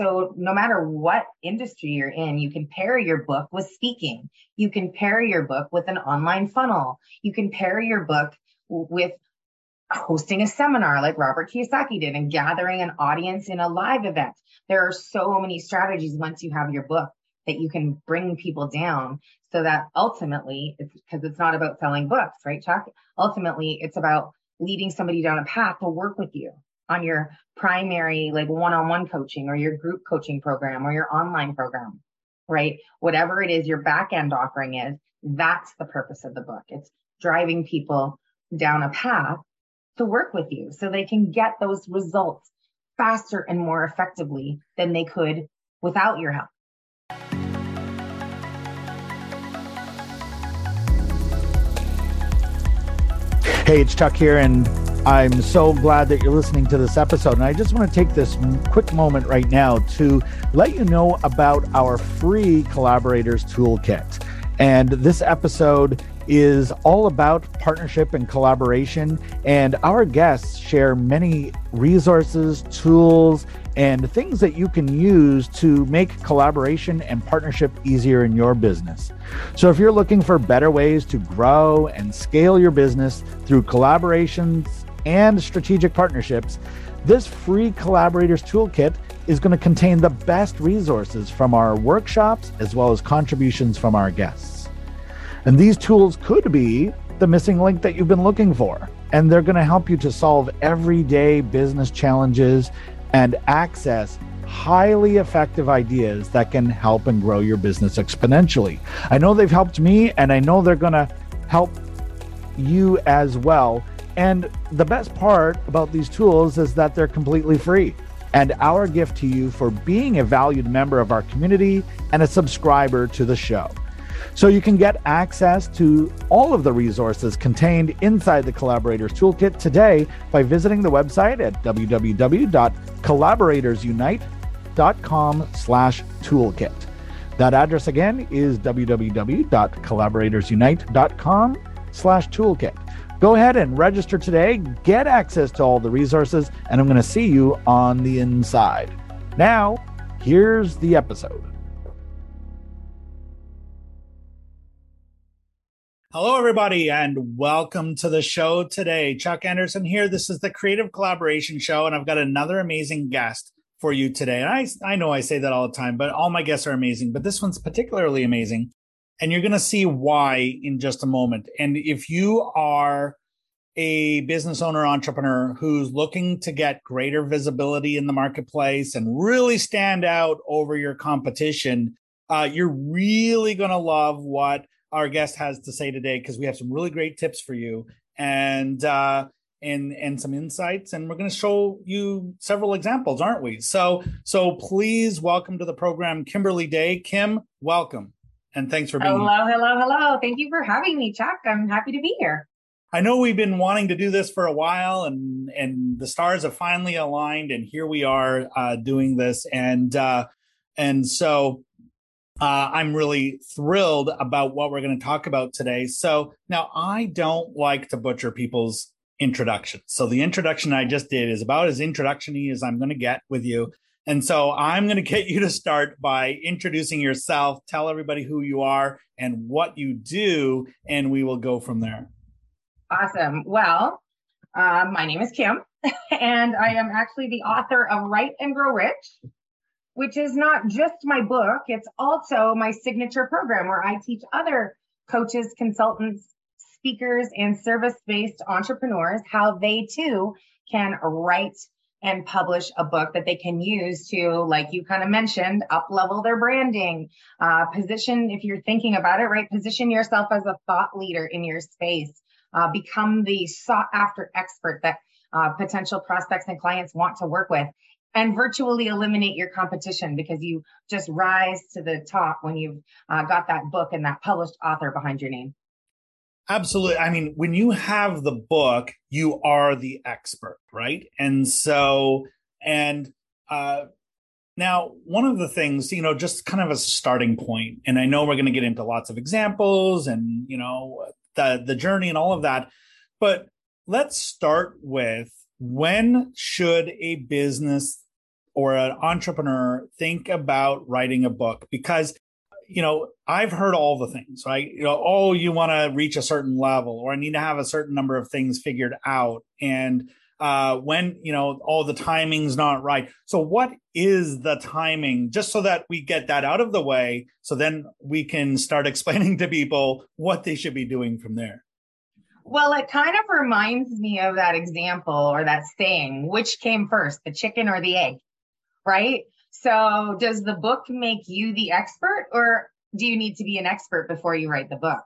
So no matter what industry you're in, you can pair your book with speaking. You can pair your book with an online funnel. You can pair your book with hosting a seminar like Robert Kiyosaki did and gathering an audience in a live event. There are so many strategies once you have your book that you can bring people down so that ultimately it's because it's not about selling books, right, Chuck? Ultimately, it's about leading somebody down a path to work with you on your primary like one-on-one coaching or your group coaching program or your online program, right? Whatever it is your back end offering is, that's the purpose of the book. It's driving people down a path to work with you so they can get those results faster and more effectively than they could without your help. Hey, it's Chuck here, and I'm so glad that you're listening to this episode. And I just want to take this quick moment right now to let you know about our free collaborators toolkit. And this episode is all about partnership and collaboration. And our guests share many resources, tools, and things that you can use to make collaboration and partnership easier in your business. So, if you're looking for better ways to grow and scale your business through collaborations and strategic partnerships, this free collaborators toolkit is going to contain the best resources from our workshops as well as contributions from our guests. And these tools could be the missing link that you've been looking for. And they're going to help you to solve everyday business challenges and access highly effective ideas that can help and grow your business exponentially. I know they've helped me, and I know they're going to help you as well. And the best part about these tools is that they're completely free. And our gift to you for being a valued member of our community and a subscriber to the show. So you can get access to all of the resources contained inside the Collaborators Toolkit today by visiting the website at www.collaboratorsunite.com slash toolkit. That address again is www.collaboratorsunite.com slash toolkit. Go ahead and register today, get access to all the resources, and I'm going to see you on the inside. Now, here's the episode. Hello, everybody, and welcome to the show today. Chuck Anderson here. This is the Creative Collaboration Show, and I've got another amazing guest for you today. And I, I know I say that all the time, but all my guests are amazing, but this one's particularly amazing. And you're going to see why in just a moment. And if you are a business owner, entrepreneur who's looking to get greater visibility in the marketplace and really stand out over your competition, uh, you're really going to love what our guest has to say today because we have some really great tips for you and uh, and and some insights and we're going to show you several examples aren't we? So so please welcome to the program kimberley day. Kim welcome and thanks for being hello here. hello hello thank you for having me chuck i'm happy to be here i know we've been wanting to do this for a while and and the stars have finally aligned and here we are uh, doing this and uh and so uh, I'm really thrilled about what we're going to talk about today. So now I don't like to butcher people's introductions. So the introduction I just did is about as introductiony as I'm going to get with you. And so I'm going to get you to start by introducing yourself, tell everybody who you are and what you do, and we will go from there. Awesome. Well, um, my name is Kim, and I am actually the author of Write and Grow Rich which is not just my book, it's also my signature program where I teach other coaches, consultants, speakers, and service based entrepreneurs how they too can write and publish a book that they can use to, like you kind of mentioned, up level their branding, uh, position, if you're thinking about it, right? Position yourself as a thought leader in your space, uh, become the sought after expert that uh, potential prospects and clients want to work with and virtually eliminate your competition because you just rise to the top when you've uh, got that book and that published author behind your name. Absolutely. I mean, when you have the book, you are the expert, right? And so, and uh, now one of the things, you know, just kind of as a starting point, and I know we're going to get into lots of examples and you know the the journey and all of that, but let's start with when should a business or an entrepreneur think about writing a book? Because you know, I've heard all the things, right? You know, oh, you want to reach a certain level, or I need to have a certain number of things figured out. And uh, when, you know, all the timing's not right. So, what is the timing? Just so that we get that out of the way. So then we can start explaining to people what they should be doing from there. Well, it kind of reminds me of that example or that saying which came first, the chicken or the egg, right? So, does the book make you the expert, or do you need to be an expert before you write the book?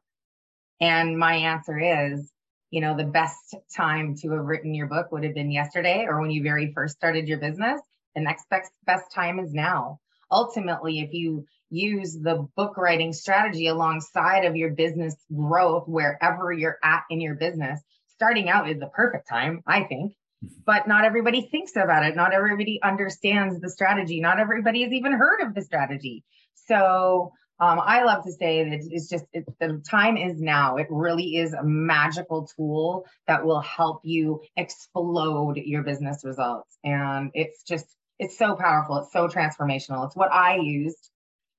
And my answer is, you know, the best time to have written your book would have been yesterday or when you very first started your business. The next best, best time is now. Ultimately, if you use the book writing strategy alongside of your business growth, wherever you're at in your business, starting out is the perfect time, I think but not everybody thinks about it. Not everybody understands the strategy. Not everybody has even heard of the strategy. So um, I love to say that it's just the time is now. It really is a magical tool that will help you explode your business results. And it's just it's so powerful. It's so transformational. It's what I used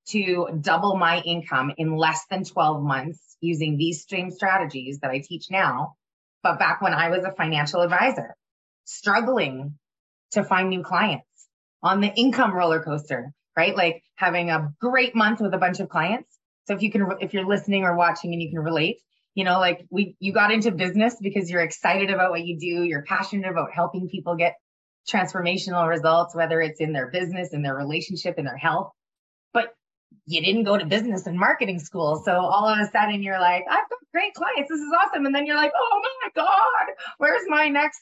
to double my income in less than 12 months using these stream strategies that I teach now. But back when I was a financial advisor, struggling to find new clients on the income roller coaster, right? Like having a great month with a bunch of clients. So if you can, if you're listening or watching and you can relate, you know, like we, you got into business because you're excited about what you do. You're passionate about helping people get transformational results, whether it's in their business, in their relationship, in their health. But you didn't go to business and marketing school. So all of a sudden you're like, I've got great clients. This is awesome. And then you're like, oh my God, where's my next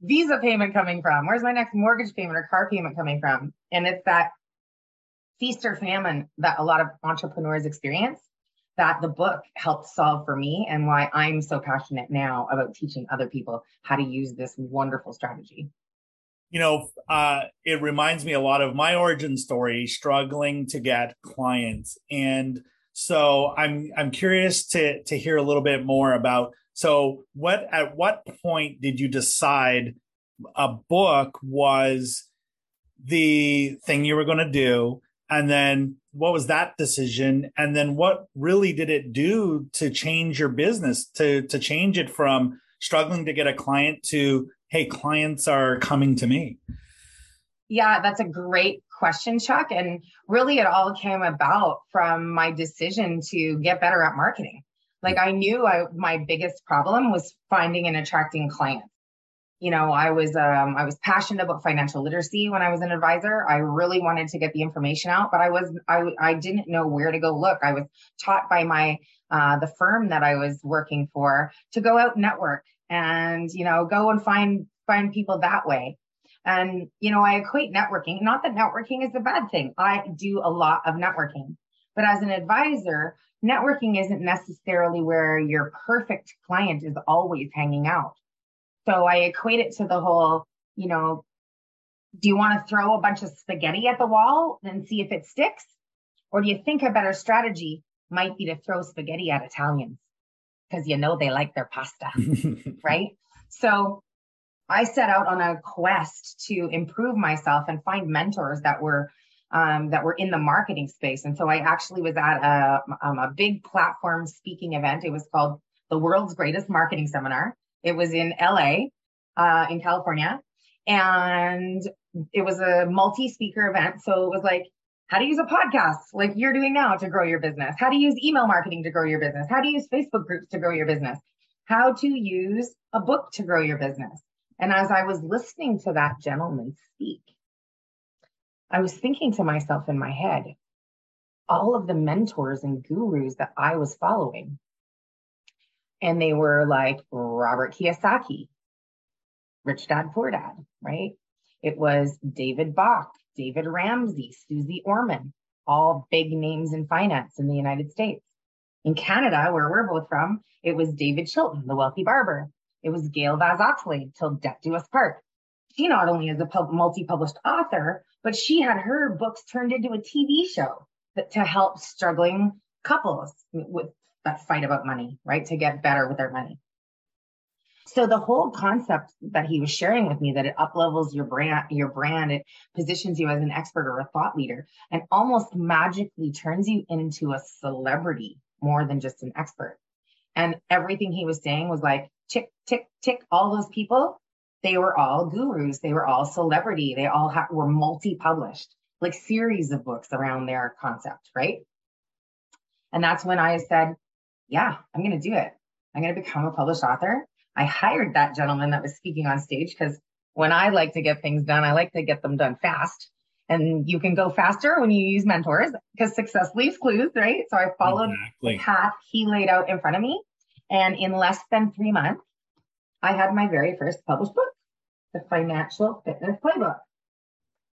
visa payment coming from? Where's my next mortgage payment or car payment coming from? And it's that feast or famine that a lot of entrepreneurs experience that the book helped solve for me and why I'm so passionate now about teaching other people how to use this wonderful strategy. You know, uh, it reminds me a lot of my origin story, struggling to get clients. And so I'm I'm curious to to hear a little bit more about so, what at what point did you decide a book was the thing you were going to do? And then what was that decision? And then what really did it do to change your business to to change it from struggling to get a client to hey, clients are coming to me? Yeah, that's a great question, Chuck. And really, it all came about from my decision to get better at marketing. Like I knew I, my biggest problem was finding and attracting clients. You know, I was um, I was passionate about financial literacy when I was an advisor. I really wanted to get the information out, but I was I I didn't know where to go look. I was taught by my uh, the firm that I was working for to go out network and you know go and find find people that way. And you know, I equate networking. Not that networking is a bad thing. I do a lot of networking, but as an advisor, networking isn't necessarily where your perfect client is always hanging out. So I equate it to the whole, you know, do you want to throw a bunch of spaghetti at the wall and see if it sticks? Or do you think a better strategy might be to throw spaghetti at Italians? Because you know they like their pasta, right? So I set out on a quest to improve myself and find mentors that were um, that were in the marketing space. And so I actually was at a, um, a big platform speaking event. It was called the World's Greatest Marketing Seminar. It was in LA, uh, in California. And it was a multi speaker event. So it was like, how to use a podcast like you're doing now to grow your business, how to use email marketing to grow your business, how to use Facebook groups to grow your business, how to use a book to grow your business. And as I was listening to that gentleman speak, I was thinking to myself in my head, all of the mentors and gurus that I was following. And they were like Robert Kiyosaki, Rich Dad Poor Dad, right? It was David Bach, David Ramsey, Suze Orman, all big names in finance in the United States. In Canada, where we're both from, it was David Chilton, the wealthy barber. It was Gail Vaz Oxlade, Till Death Do Us Part she not only is a pub- multi-published author, but she had her books turned into a TV show that, to help struggling couples with that fight about money, right? To get better with their money. So the whole concept that he was sharing with me that it uplevels your brand, your brand, it positions you as an expert or a thought leader and almost magically turns you into a celebrity more than just an expert. And everything he was saying was like tick, tick, tick, all those people, they were all gurus. They were all celebrity. They all ha- were multi-published, like series of books around their concept, right? And that's when I said, yeah, I'm going to do it. I'm going to become a published author. I hired that gentleman that was speaking on stage because when I like to get things done, I like to get them done fast. And you can go faster when you use mentors because success leaves clues, right? So I followed exactly. the path he laid out in front of me. And in less than three months, I had my very first published book, The Financial Fitness Playbook,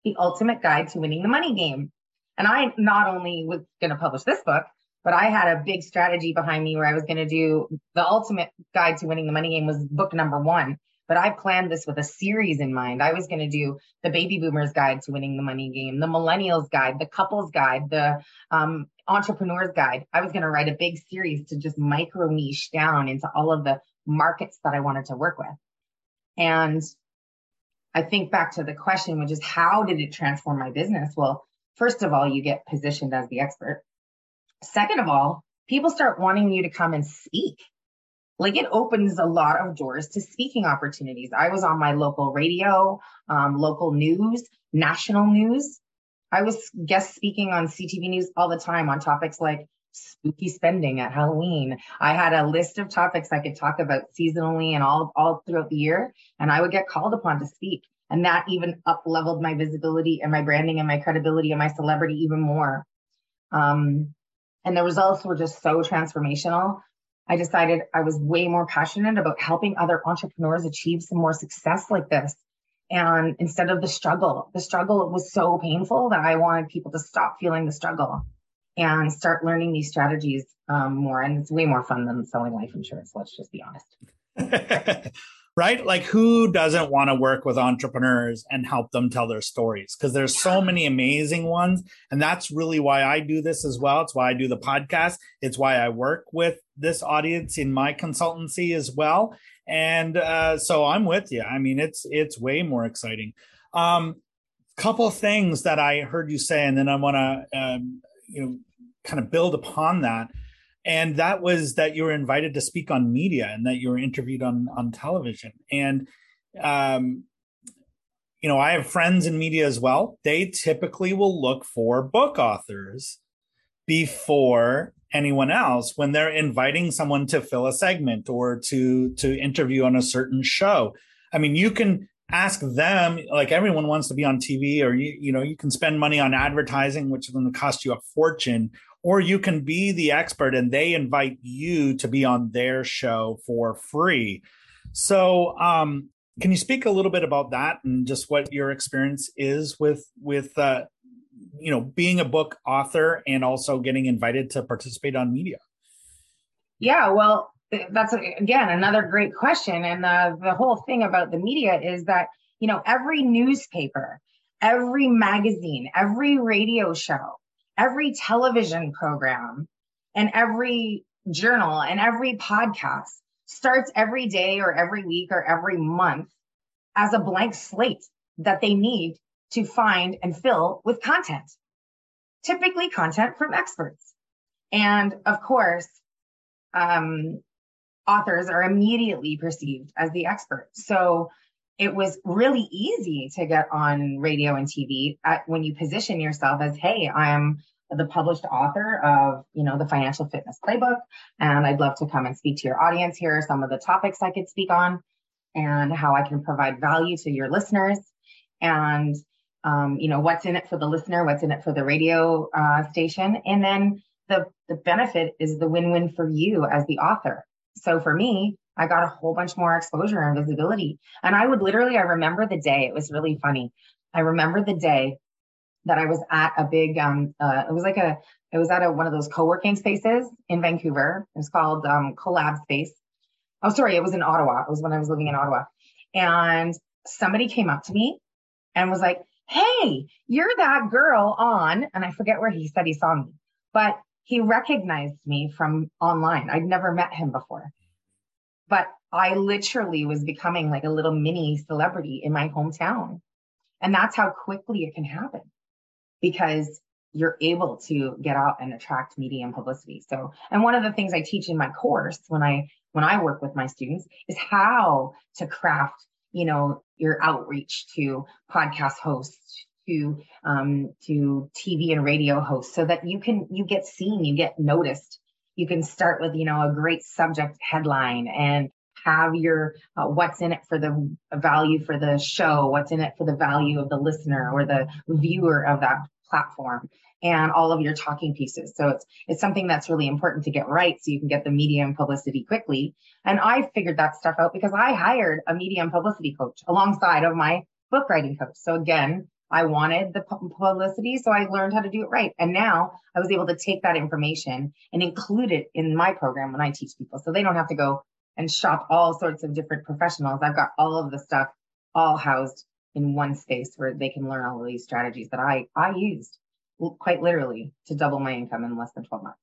The Ultimate Guide to Winning the Money Game. And I not only was going to publish this book, but I had a big strategy behind me where I was going to do the ultimate guide to winning the money game was book number one. But I planned this with a series in mind. I was going to do the baby boomers guide to winning the money game, the millennials guide, the couples guide, the um, entrepreneurs guide. I was going to write a big series to just micro niche down into all of the markets that I wanted to work with. And I think back to the question, which is how did it transform my business? Well, first of all, you get positioned as the expert. Second of all, people start wanting you to come and speak. Like it opens a lot of doors to speaking opportunities. I was on my local radio, um, local news, national news. I was guest speaking on CTV News all the time on topics like spooky spending at Halloween. I had a list of topics I could talk about seasonally and all, all throughout the year, and I would get called upon to speak. And that even up leveled my visibility and my branding and my credibility and my celebrity even more. Um, and the results were just so transformational. I decided I was way more passionate about helping other entrepreneurs achieve some more success like this. And instead of the struggle, the struggle was so painful that I wanted people to stop feeling the struggle and start learning these strategies um, more. And it's way more fun than selling life insurance. Let's just be honest. right? Like who doesn't want to work with entrepreneurs and help them tell their stories? Because there's so many amazing ones. And that's really why I do this as well. It's why I do the podcast. It's why I work with this audience in my consultancy as well. And uh, so I'm with you. I mean, it's it's way more exciting. Um, couple things that I heard you say, and then I want to um, you know kind of build upon that. And that was that you were invited to speak on media and that you were interviewed on on television. And um you know i have friends in media as well. They typically will look for book authors before anyone else when they're inviting someone to fill a segment or to to interview on a certain show. I mean you can ask them like everyone wants to be on tv or you you know you can spend money on advertising which is going to cost you a fortune or you can be the expert and they invite you to be on their show for free. So, um, can you speak a little bit about that and just what your experience is with with uh, you know being a book author and also getting invited to participate on media? Yeah, well, that's again another great question, and the whole thing about the media is that you know every newspaper, every magazine, every radio show every television program and every journal and every podcast starts every day or every week or every month as a blank slate that they need to find and fill with content, typically content from experts. And of course, um, authors are immediately perceived as the expert. So it was really easy to get on radio and TV at, when you position yourself as, hey, I'm the published author of, you know, the financial fitness playbook. And I'd love to come and speak to your audience. Here are some of the topics I could speak on and how I can provide value to your listeners. And, um, you know, what's in it for the listener, what's in it for the radio uh, station. And then the, the benefit is the win-win for you as the author. So for me, I got a whole bunch more exposure and visibility. And I would literally, I remember the day, it was really funny. I remember the day that I was at a big, um, uh, it was like a, it was at a, one of those co-working spaces in Vancouver. It was called um, Collab Space. Oh, sorry, it was in Ottawa. It was when I was living in Ottawa. And somebody came up to me and was like, Hey, you're that girl on, and I forget where he said he saw me, but he recognized me from online. I'd never met him before. But I literally was becoming like a little mini celebrity in my hometown. And that's how quickly it can happen because you're able to get out and attract media and publicity. So, and one of the things I teach in my course when I when I work with my students is how to craft, you know, your outreach to podcast hosts, to um, to TV and radio hosts, so that you can you get seen, you get noticed. You can start with you know a great subject headline and have your uh, what's in it for the value for the show, what's in it for the value of the listener or the viewer of that platform and all of your talking pieces. So it's it's something that's really important to get right so you can get the media and publicity quickly. And I figured that stuff out because I hired a media and publicity coach alongside of my book writing coach. So again, I wanted the publicity, so I learned how to do it right. And now I was able to take that information and include it in my program when I teach people. So they don't have to go and shop all sorts of different professionals. I've got all of the stuff all housed in one space where they can learn all of these strategies that I I used quite literally to double my income in less than 12 months.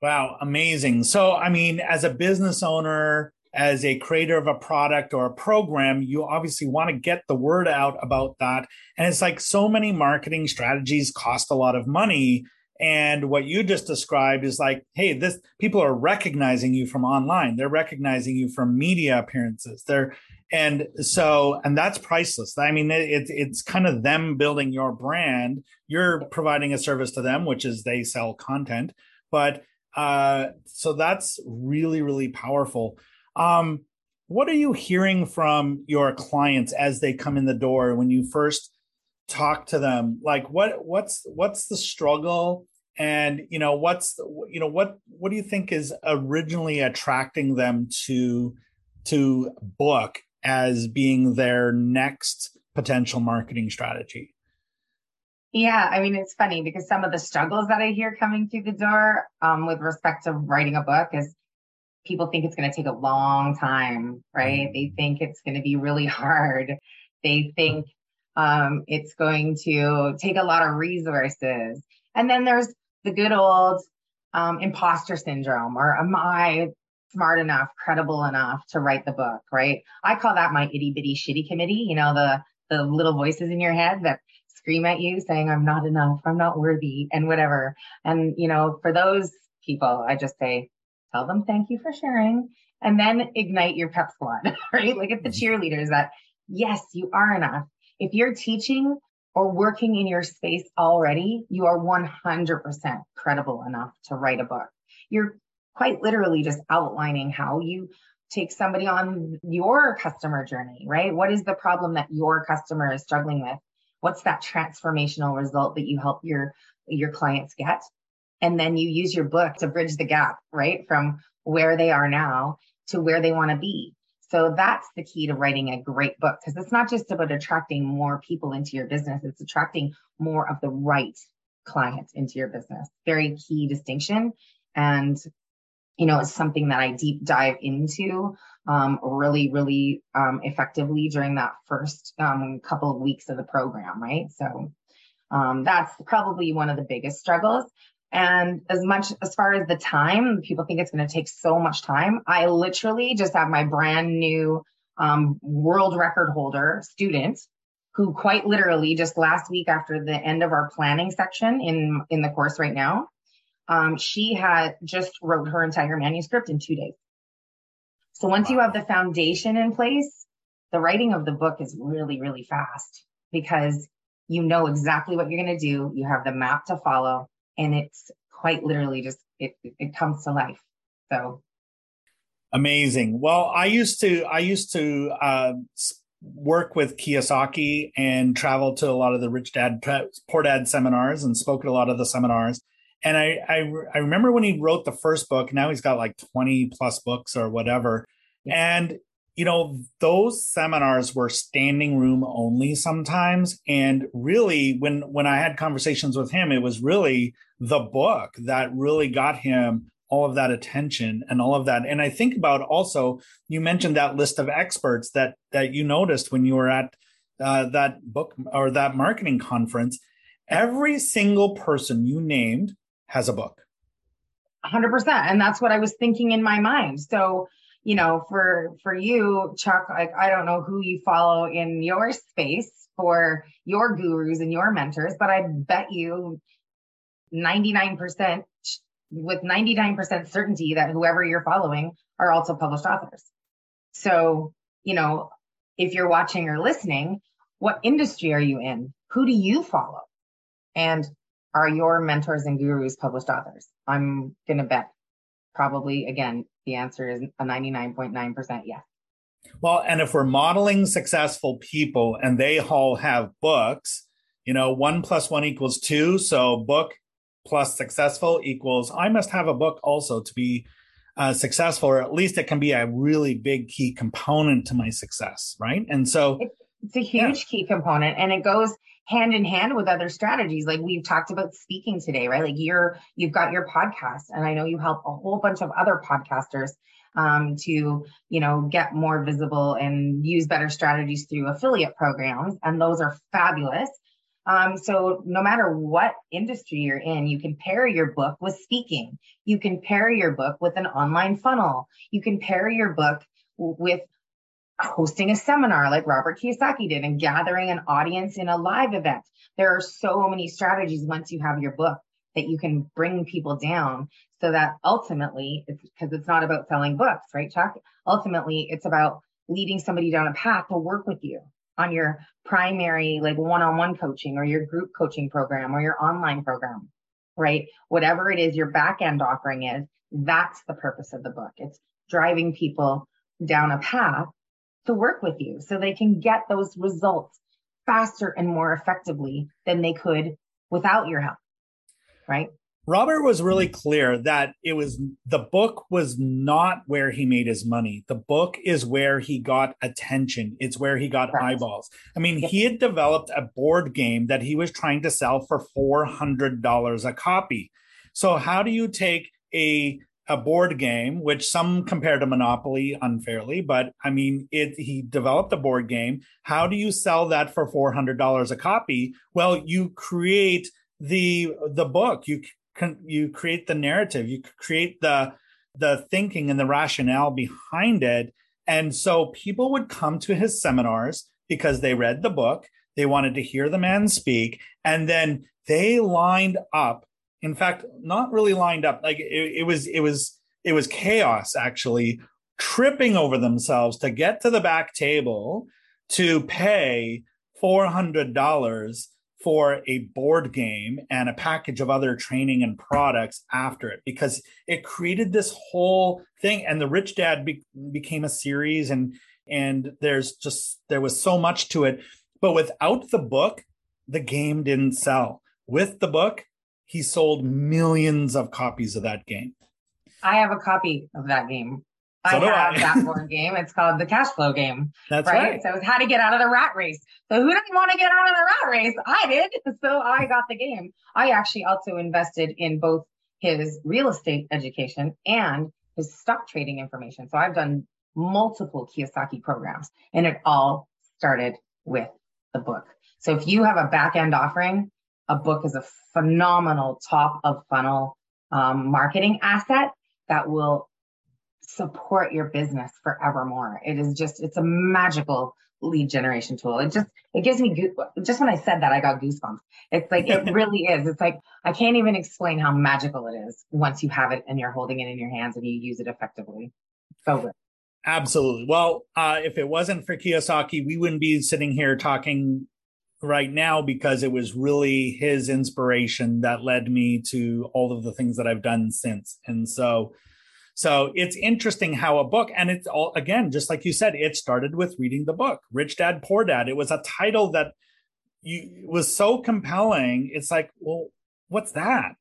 Wow, amazing. So, I mean, as a business owner, as a creator of a product or a program, you obviously want to get the word out about that. And it's like so many marketing strategies cost a lot of money. And what you just described is like, hey, this people are recognizing you from online. They're recognizing you from media appearances. They're and so and that's priceless. I mean, it, it's kind of them building your brand. You're providing a service to them, which is they sell content. But uh, so that's really really powerful. Um, what are you hearing from your clients as they come in the door when you first talk to them? Like what what's what's the struggle? and you know what's you know what what do you think is originally attracting them to to book as being their next potential marketing strategy yeah i mean it's funny because some of the struggles that i hear coming through the door um, with respect to writing a book is people think it's going to take a long time right mm-hmm. they think it's going to be really hard they think um, it's going to take a lot of resources and then there's the good old um, imposter syndrome or am I smart enough, credible enough to write the book, right? I call that my itty bitty shitty committee, you know, the the little voices in your head that scream at you saying I'm not enough, I'm not worthy and whatever. And you know, for those people, I just say tell them thank you for sharing and then ignite your pep squad, right? Like at the mm-hmm. cheerleaders that yes, you are enough. If you're teaching or working in your space already, you are 100% credible enough to write a book. You're quite literally just outlining how you take somebody on your customer journey, right? What is the problem that your customer is struggling with? What's that transformational result that you help your your clients get? And then you use your book to bridge the gap, right? From where they are now to where they want to be. So that's the key to writing a great book because it's not just about attracting more people into your business, it's attracting more of the right clients into your business. Very key distinction. And, you know, it's something that I deep dive into um, really, really um, effectively during that first um, couple of weeks of the program, right? So um, that's probably one of the biggest struggles. And as much as far as the time, people think it's going to take so much time. I literally just have my brand new um, world record holder student who quite literally just last week after the end of our planning section in in the course right now um, she had just wrote her entire manuscript in two days. So once you have the foundation in place the writing of the book is really really fast because you know exactly what you're going to do. You have the map to follow and it's quite literally just it it comes to life. So. Amazing. Well i used to i used to uh, work with kiyosaki and travel to a lot of the rich dad poor dad seminars and spoke at a lot of the seminars. And I, I i remember when he wrote the first book now he's got like 20 plus books or whatever. And you know those seminars were standing room only sometimes. And really when when i had conversations with him it was really the book that really got him all of that attention and all of that. And i think about also you mentioned that list of experts that that you noticed when you were at uh, that book or that marketing conference. Every single person you named has a book. 100% and that's what i was thinking in my mind. So you know, for for you, Chuck, like I don't know who you follow in your space for your gurus and your mentors, but I bet you 99% with 99% certainty that whoever you're following are also published authors. So, you know, if you're watching or listening, what industry are you in? Who do you follow? And are your mentors and gurus published authors? I'm going to bet probably, again, the answer is a 99.9% yes. Well, and if we're modeling successful people and they all have books, you know, one plus one equals two. So book plus successful equals I must have a book also to be uh, successful, or at least it can be a really big key component to my success, right? And so it's a huge yeah. key component, and it goes hand in hand with other strategies. Like we've talked about speaking today, right? Like you're you've got your podcast, and I know you help a whole bunch of other podcasters um, to you know get more visible and use better strategies through affiliate programs, and those are fabulous. Um, so no matter what industry you're in, you can pair your book with speaking. You can pair your book with an online funnel. You can pair your book with hosting a seminar like Robert Kiyosaki did and gathering an audience in a live event. There are so many strategies once you have your book that you can bring people down so that ultimately it's because it's not about selling books, right, Chuck? Ultimately, it's about leading somebody down a path to work with you on your primary like one-on-one coaching or your group coaching program or your online program right whatever it is your back end offering is that's the purpose of the book it's driving people down a path to work with you so they can get those results faster and more effectively than they could without your help right Robert was really clear that it was the book was not where he made his money. The book is where he got attention. It's where he got right. eyeballs. I mean, he had developed a board game that he was trying to sell for $400 a copy. So how do you take a a board game, which some compare to Monopoly unfairly, but I mean, it. He developed a board game. How do you sell that for four hundred dollars a copy? Well, you create the the book. You you create the narrative, you create the the thinking and the rationale behind it. And so people would come to his seminars because they read the book, they wanted to hear the man speak, and then they lined up. In fact, not really lined up. Like it, it was, it was, it was chaos actually, tripping over themselves to get to the back table to pay four hundred dollars for a board game and a package of other training and products after it because it created this whole thing. And the rich dad be- became a series and and there's just there was so much to it. But without the book the game didn't sell. With the book he sold millions of copies of that game i have a copy of that game so I have I. that board game. It's called the cash flow game. That's right? right. So it's how to get out of the rat race. So who didn't want to get out of the rat race? I did. So I got the game. I actually also invested in both his real estate education and his stock trading information. So I've done multiple Kiyosaki programs and it all started with the book. So if you have a back end offering, a book is a phenomenal top of funnel um, marketing asset that will support your business forevermore. It is just, it's a magical lead generation tool. It just, it gives me, just when I said that, I got goosebumps. It's like, it really is. It's like, I can't even explain how magical it is once you have it and you're holding it in your hands and you use it effectively. So good. Absolutely. Well, uh, if it wasn't for Kiyosaki, we wouldn't be sitting here talking right now because it was really his inspiration that led me to all of the things that I've done since. And so, so it's interesting how a book, and it's all, again, just like you said, it started with reading the book, Rich Dad, Poor Dad. It was a title that you, was so compelling. It's like, well, what's that?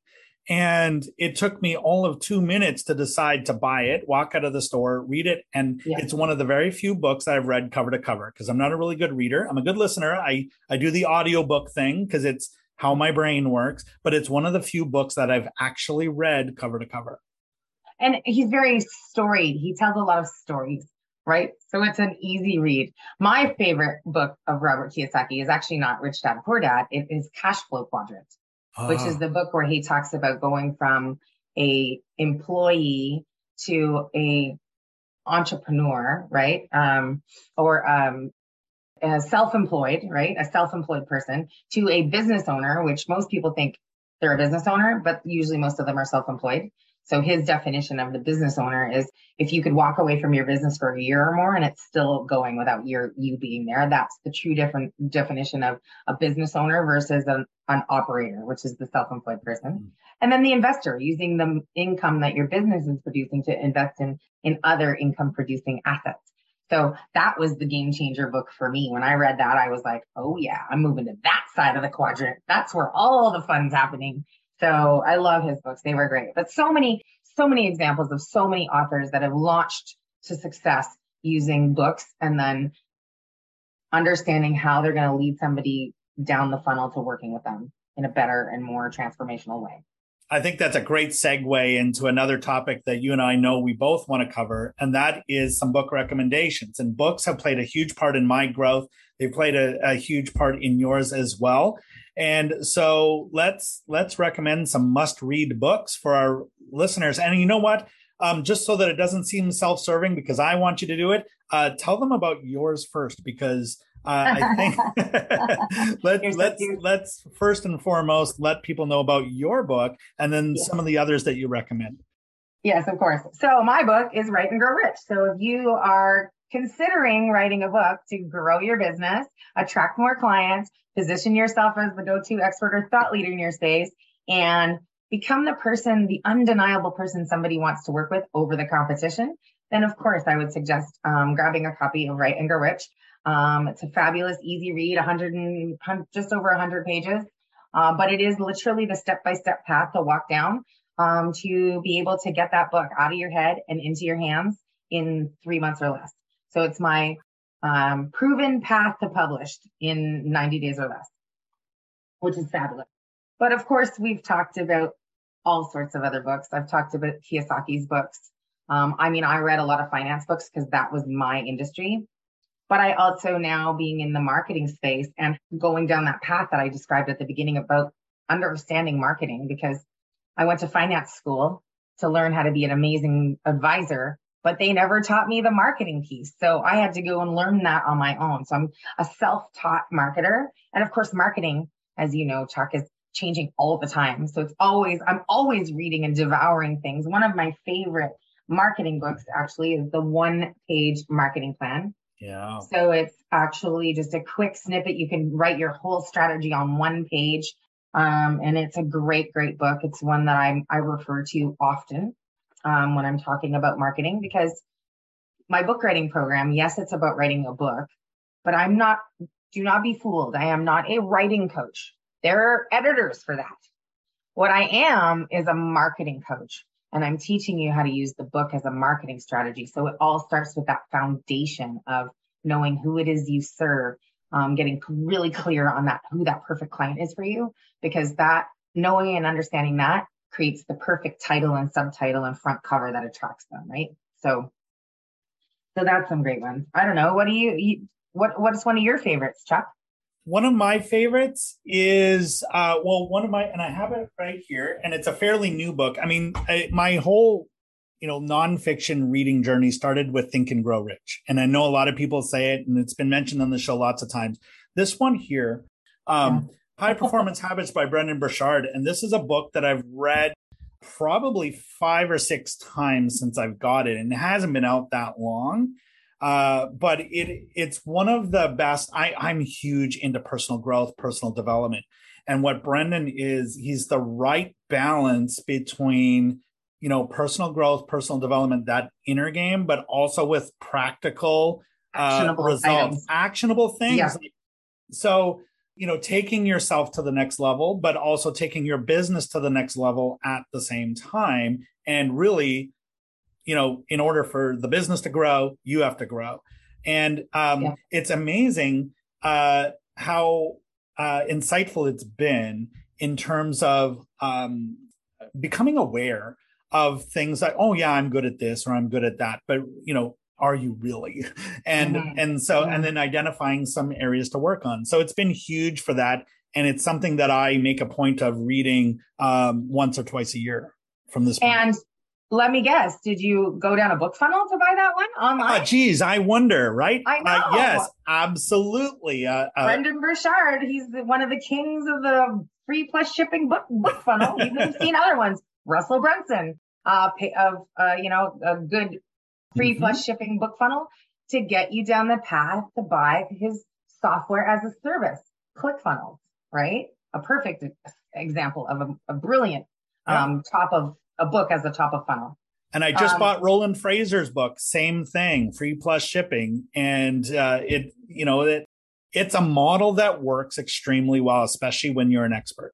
And it took me all of two minutes to decide to buy it, walk out of the store, read it. And yeah. it's one of the very few books I've read cover to cover because I'm not a really good reader. I'm a good listener. I, I do the audiobook thing because it's how my brain works, but it's one of the few books that I've actually read cover to cover and he's very storied. He tells a lot of stories, right? So it's an easy read. My favorite book of Robert Kiyosaki is actually not Rich Dad Poor Dad. It is Cash Flow Quadrant, which is ah. the book where he talks about going from a employee to a entrepreneur, right? Um, or um, a self-employed, right? A self-employed person to a business owner, which most people think they're a business owner, but usually most of them are self-employed. So his definition of the business owner is if you could walk away from your business for a year or more and it's still going without your you being there, that's the true different definition of a business owner versus an, an operator, which is the self-employed person. Mm-hmm. And then the investor using the income that your business is producing to invest in in other income producing assets. So that was the game changer book for me. When I read that, I was like, oh yeah, I'm moving to that side of the quadrant. That's where all the fun's happening. So I love his books. They were great. But so many, so many examples of so many authors that have launched to success using books and then understanding how they're going to lead somebody down the funnel to working with them in a better and more transformational way. I think that's a great segue into another topic that you and I know we both want to cover, and that is some book recommendations. And books have played a huge part in my growth. They've played a, a huge part in yours as well. And so let's let's recommend some must-read books for our listeners. And you know what? Um, just so that it doesn't seem self-serving, because I want you to do it. Uh, tell them about yours first, because uh, I think let, us let's, let's first and foremost let people know about your book and then some of the others that you recommend. Yes, of course. So my book is Write and Grow Rich. So if you are considering writing a book to grow your business, attract more clients, position yourself as the go-to expert or thought leader in your space, and become the person, the undeniable person somebody wants to work with over the competition, then of course I would suggest um, grabbing a copy of Write and Grow Rich. Um, it's a fabulous, easy read, 100 and just over 100 pages. Uh, but it is literally the step-by-step path to walk down um, to be able to get that book out of your head and into your hands in three months or less. So it's my um, proven path to published in 90 days or less, which is fabulous. But of course, we've talked about all sorts of other books. I've talked about Kiyosaki's books. Um, I mean, I read a lot of finance books because that was my industry but I also now being in the marketing space and going down that path that I described at the beginning about understanding marketing because I went to finance school to learn how to be an amazing advisor, but they never taught me the marketing piece. So I had to go and learn that on my own. So I'm a self-taught marketer. And of course, marketing, as you know, Chuck is changing all the time. So it's always, I'm always reading and devouring things. One of my favorite marketing books actually is the one page marketing plan yeah. So it's actually just a quick snippet. You can write your whole strategy on one page. Um, and it's a great, great book. It's one that I I refer to often um, when I'm talking about marketing because my book writing program, yes, it's about writing a book, but I'm not. Do not be fooled. I am not a writing coach. There are editors for that. What I am is a marketing coach and I'm teaching you how to use the book as a marketing strategy. So it all starts with that foundation of knowing who it is you serve, um, getting really clear on that, who that perfect client is for you, because that knowing and understanding that creates the perfect title and subtitle and front cover that attracts them, right? So, so that's some great ones. I don't know. What do you, you what, what's one of your favorites, Chuck? One of my favorites is, uh, well, one of my, and I have it right here, and it's a fairly new book. I mean, I, my whole, you know, nonfiction reading journey started with Think and Grow Rich. And I know a lot of people say it, and it's been mentioned on the show lots of times. This one here, um, yeah. High Performance Habits by Brendon Burchard. And this is a book that I've read probably five or six times since I've got it, and it hasn't been out that long. Uh, but it it's one of the best. I, I'm huge into personal growth, personal development. And what Brendon is, he's the right balance between, you know, personal growth, personal development, that inner game, but also with practical uh, results, items. actionable things. Yeah. So, you know, taking yourself to the next level, but also taking your business to the next level at the same time and really you know, in order for the business to grow, you have to grow. And um, yeah. it's amazing uh, how uh, insightful it's been in terms of um, becoming aware of things like, oh yeah, I'm good at this or I'm good at that, but you know, are you really? And mm-hmm. and so and then identifying some areas to work on. So it's been huge for that, and it's something that I make a point of reading um, once or twice a year from this. And let me guess. Did you go down a book funnel to buy that one online? Oh, geez, I wonder, right? I know. Uh, yes, absolutely. Uh, uh, Brendon Burchard, he's the, one of the kings of the free plus shipping book book funnel. You've seen other ones. Russell Brunson, uh, pay, of uh, you know, a good free mm-hmm. plus shipping book funnel to get you down the path to buy his software as a service, ClickFunnels, right? A perfect example of a, a brilliant um, top of a book as a top of funnel. And I just um, bought Roland Frasier's book, same thing, free plus shipping. And uh, it, you know, it, it's a model that works extremely well, especially when you're an expert.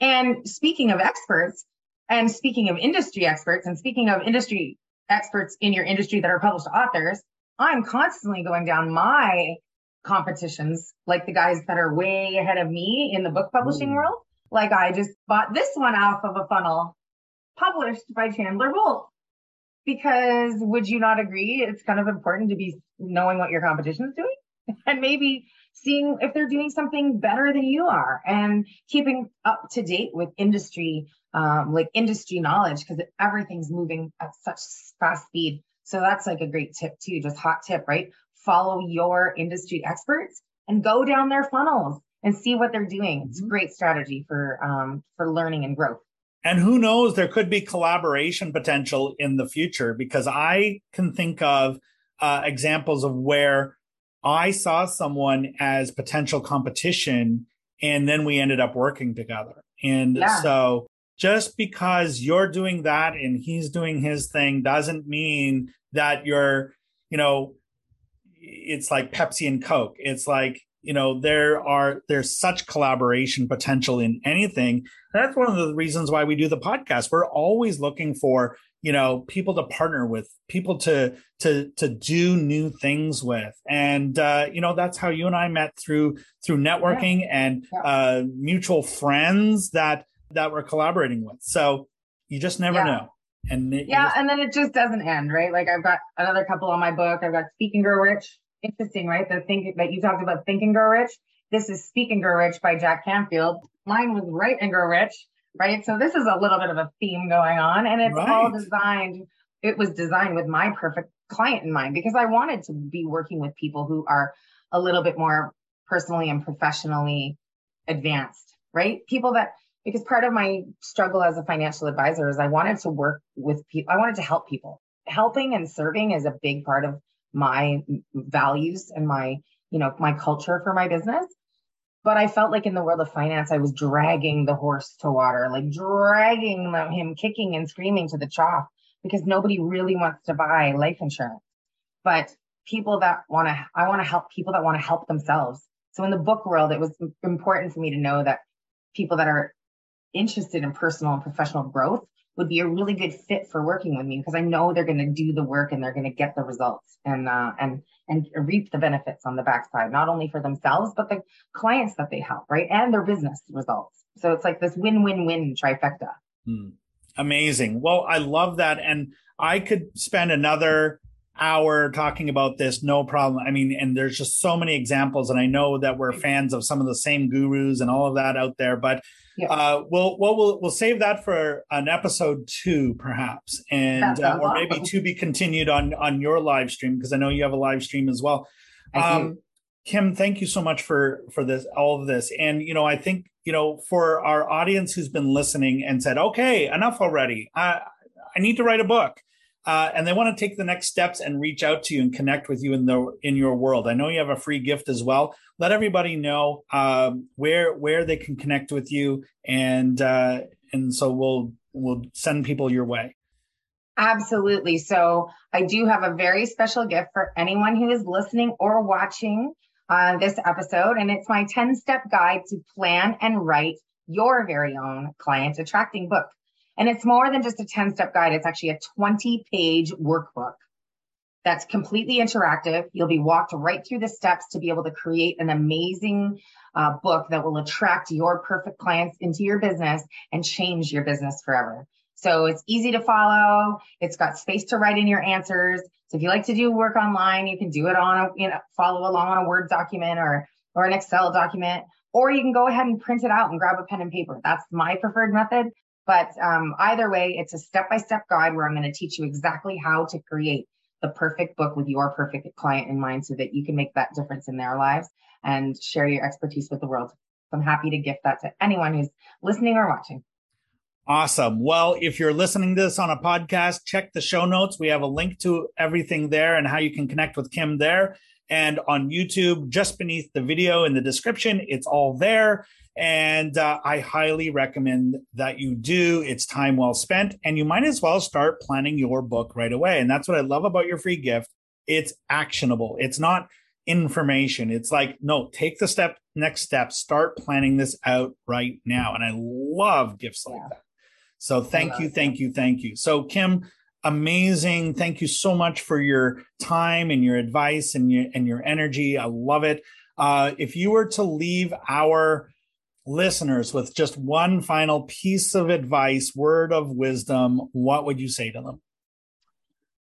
And speaking of experts, and speaking of industry experts, and speaking of industry experts in your industry that are published authors, I'm constantly going down my competitions, like the guys that are way ahead of me in the book publishing Ooh. world. Like I just bought this one off of a funnel published by Chandler Bolt. Because would you not agree? It's kind of important to be knowing what your competition is doing and maybe seeing if they're doing something better than you are and keeping up to date with industry, um, like industry knowledge, because everything's moving at such fast speed. So that's like a great tip too, just hot tip, right? Follow your industry experts and go down their funnels and see what they're doing. It's a mm-hmm. great strategy for um, for learning and growth. And who knows, there could be collaboration potential in the future because I can think of uh, examples of where I saw someone as potential competition and then we ended up working together. And yeah. so just because you're doing that and he's doing his thing doesn't mean that you're, you know, it's like Pepsi and Coke. It's like you know there are there's such collaboration potential in anything. That's one of the reasons why we do the podcast. We're always looking for you know people to partner with people to to to do new things with. And uh you know that's how you and i met through through networking yeah. and yeah. uh mutual friends that that we're collaborating with. So you just never yeah. know. And yeah just, and then it just doesn't end right? Like i've got another couple on my book. I've got speak and grow rich interesting, right? The thing that you talked about, Think and Grow Rich. This is Speak and Grow Rich by Jack Canfield. Mine was Write and Grow Rich, right? So this is a little bit of a theme going on, and it's right. all designed. It was designed with my perfect client in mind because I wanted to be working with people who are a little bit more personally and professionally advanced, right? People that because part of my struggle as a financial advisor is I wanted to work with people. I wanted to help people. Helping and serving is a big part of my values and my, you know, my culture for my business. But I felt like in the world of finance, I was dragging the horse to water, like dragging him kicking and screaming to the trough because nobody really wants to buy life insurance. But people that want to, I want to help people that want to help themselves. So in the book world, it was important for me to know that people that are interested in personal and professional growth would be a really good fit for working with me because I know they're going to do the work and they're going to get the results and uh, and and reap the benefits on the backside, not only for themselves but the clients that they help, right, and their business results. So it's like this win-win-win trifecta. Hmm. Amazing. Well, I love that, and I could spend another hour talking about this, no problem. I mean, and there's just so many examples, and I know that we're fans of some of the same gurus and all of that out there. But yeah. uh, we'll, well, we'll we'll save that for an episode two, perhaps, and uh, or maybe to be continued on on your live stream because I know you have a live stream as well. Um, Kim, thank you so much for for this all of this, and you know, I think you know for our audience who's been listening and said, okay, enough already. I I need to write a book uh, and they want to take the next steps and reach out to you and connect with you in the in your world. I know you have a free gift as well. Let everybody know um, where where they can connect with you, and uh, and so we'll we'll send people your way. Absolutely. So I do have a very special gift for anyone who is listening or watching uh, this episode, and it's my 10 step guide to plan and write your very own client attracting book. And it's more than just a 10 step guide. It's actually a 20 page workbook that's completely interactive. You'll be walked right through the steps to be able to create an amazing uh, book that will attract your perfect clients into your business and change your business forever. So it's easy to follow. It's got space to write in your answers. So if you like to do work online, you can do it on a, you know, follow along on a Word document or, or an Excel document, or you can go ahead and print it out and grab a pen and paper. That's my preferred method But um, either way, it's a step by step guide where I'm going to teach you exactly how to create the perfect book with your perfect client in mind so that you can make that difference in their lives and share your expertise with the world. So I'm happy to gift that to anyone who's listening or watching. Awesome. Well, if you're listening to this on a podcast, check the show notes. We have a link to everything there and how you can connect with Kim there. And on YouTube, just beneath the video in the description, it's all there. And uh, I highly recommend that you do. It's time well spent. And you might as well start planning your book right away. And that's what I love about your free gift. It's actionable. It's not information. It's like, no, take the step, next step, start planning this out right now. And I love gifts like yeah. that. So thank you, thank you, thank you. So, Kim, amazing. Thank you so much for your time and your advice and your and your energy. I love it. Uh, if you were to leave our listeners with just one final piece of advice, word of wisdom, what would you say to them?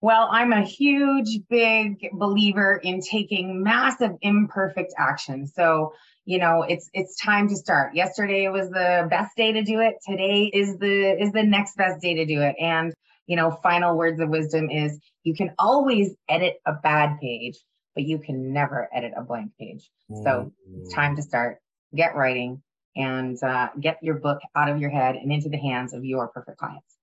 Well, I'm a huge, big believer in taking massive, imperfect action. So, you know, it's it's time to start. Yesterday was the best day to do it. Today is the is the next best day to do it. And you know, final words of wisdom is you can always edit a bad page, but you can never edit a blank page. So it's time to start. Get writing and uh, get your book out of your head and into the hands of your perfect clients.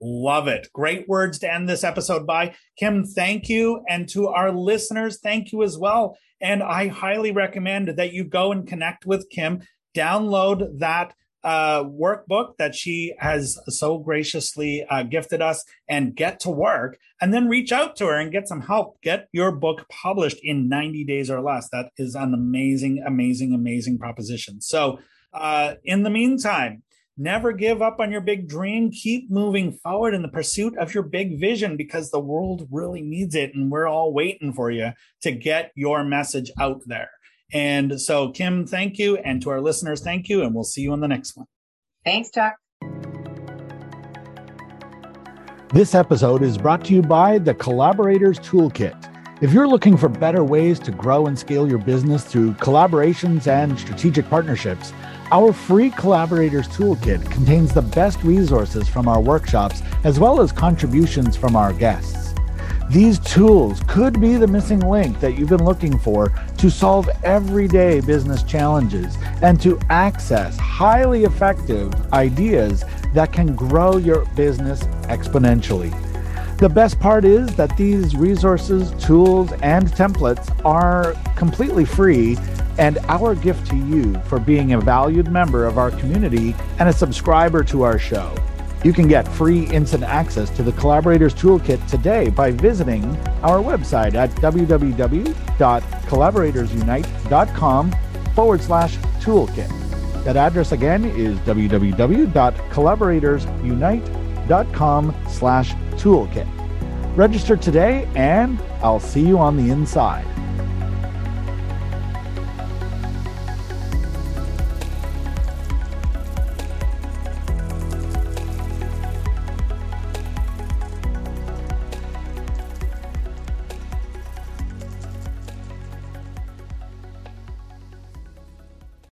Love it. Great words to end this episode by. Kim, thank you. And to our listeners, thank you as well. And I highly recommend that you go and connect with Kim, download that uh, workbook that she has so graciously uh, gifted us and get to work and then reach out to her and get some help. Get your book published in 90 days or less. That is an amazing, amazing, amazing proposition. So, uh, in the meantime, never give up on your big dream. Keep moving forward in the pursuit of your big vision because the world really needs it. And we're all waiting for you to get your message out there. And so, Kim, thank you. And to our listeners, thank you. And we'll see you on the next one. Thanks, Chuck. This episode is brought to you by the Collaborators Toolkit. If you're looking for better ways to grow and scale your business through collaborations and strategic partnerships, our free Collaborators Toolkit contains the best resources from our workshops as well as contributions from our guests. These tools could be the missing link that you've been looking for to solve everyday business challenges and to access highly effective ideas that can grow your business exponentially. The best part is that these resources, tools, and templates are completely free and our gift to you for being a valued member of our community and a subscriber to our show. You can get free instant access to the Collaborators Toolkit today by visiting our website at www.collaboratorsunite.com forward slash toolkit. That address again is www.collaboratorsunite.com slash toolkit. Register today and I'll see you on the inside.